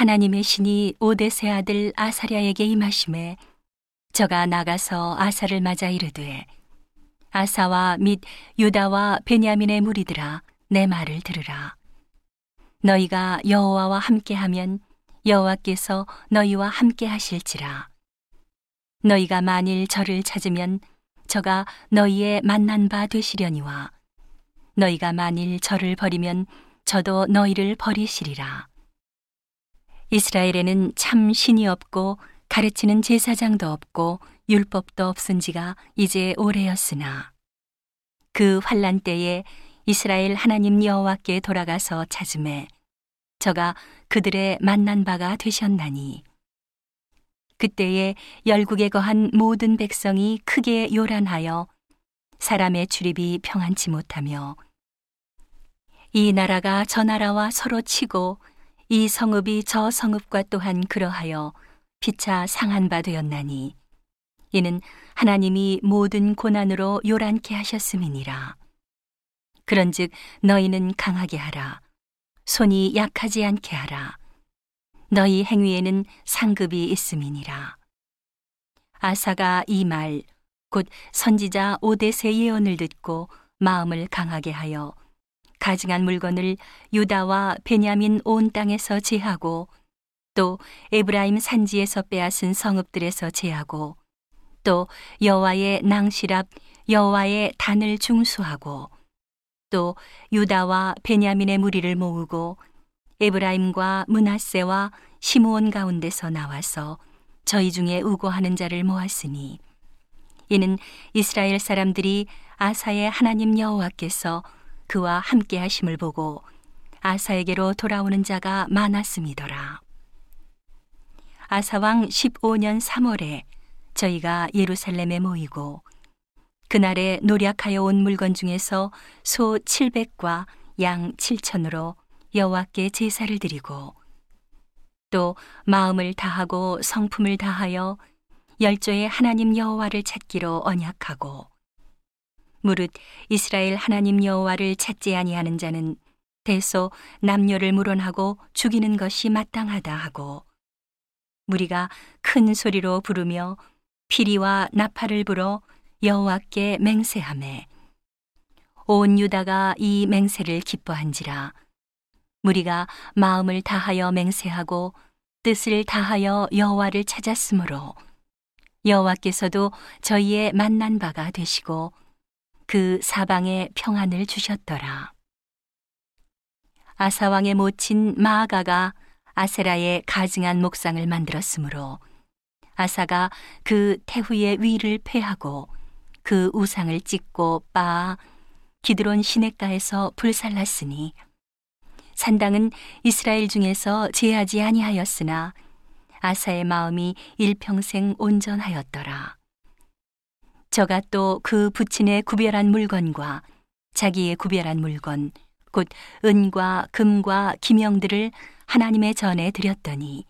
하나님의 신이 오데세 아들 아사랴에게 임하심에 저가 나가서 아사를 맞아 이르되 아사와 및 유다와 베냐민의 무리들아 내 말을 들으라. 너희가 여호와와 함께하면 여호와께서 너희와 함께 하실지라. 너희가 만일 저를 찾으면 저가 너희의 만난 바 되시려니와 너희가 만일 저를 버리면 저도 너희를 버리시리라 이스라엘에는 참 신이 없고 가르치는 제사장도 없고 율법도 없은 지가 이제 오래였으나 그 환란 때에 이스라엘 하나님 여호와께 돌아가서 찾음에 저가 그들의 만난 바가 되셨나니 그때에 열국에 거한 모든 백성이 크게 요란하여 사람의 출입이 평안치 못하며 이 나라가 저 나라와 서로 치고 이 성읍이 저 성읍과 또한 그러하여 피차 상한 바 되었나니 이는 하나님이 모든 고난으로 요란케 하셨음이니라. 그런즉 너희는 강하게 하라. 손이 약하지 않게 하라. 너희 행위에는 상급이 있음이니라. 아사가 이 말, 곧 선지자 오데세 예언을 듣고 마음을 강하게 하여 가증한 물건을 유다와 베냐민 온 땅에서 제하고 또 에브라임 산지에서 빼앗은 성읍들에서 제하고 또 여호와의 낭실 앞 여호와의 단을 중수하고 또 유다와 베냐민의 무리를 모으고 에브라임과 문하세와 시므온 가운데서 나와서 저희 중에 우고하는 자를 모았으니 이는 이스라엘 사람들이 아사의 하나님 여호와께서 그와 함께 하심을 보고 아사에게로 돌아오는 자가 많았음이더라. 아사왕 15년 3월에 저희가 예루살렘에 모이고 그날에 노력하여 온 물건 중에서 소 700과 양 7천으로 여호와께 제사를 드리고 또 마음을 다하고 성품을 다하여 열조의 하나님 여호와를 찾기로 언약하고 무릇 이스라엘 하나님 여호와를 찾지 아니하는 자는 대소 남녀를 물원하고 죽이는 것이 마땅하다 하고 무리가 큰 소리로 부르며 피리와 나팔을 불어 여호와께 맹세하매 온 유다가 이 맹세를 기뻐한지라. 무리가 마음을 다하여 맹세하고 뜻을 다하여 여호와를 찾았으므로 여호와께서도 저희의 만난 바가 되시고 그 사방에 평안을 주셨더라. 아사왕의 모친 마아가가 아세라의 가증한 목상을 만들었으므로 아사가 그 태후의 위를 패하고 그 우상을 찢고 빻아 기드론 시냇가에서 불살랐으니 산당은 이스라엘 중에서 제하지 아니하였으나 아사의 마음이 일평생 온전하였더라. 저가 또 그 부친의 구별한 물건과 자기의 구별한 물건, 곧 은과 금과 기명들을 하나님의 전에 드렸더니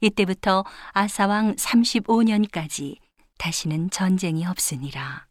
이때부터 아사왕 35년까지 다시는 전쟁이 없으니라.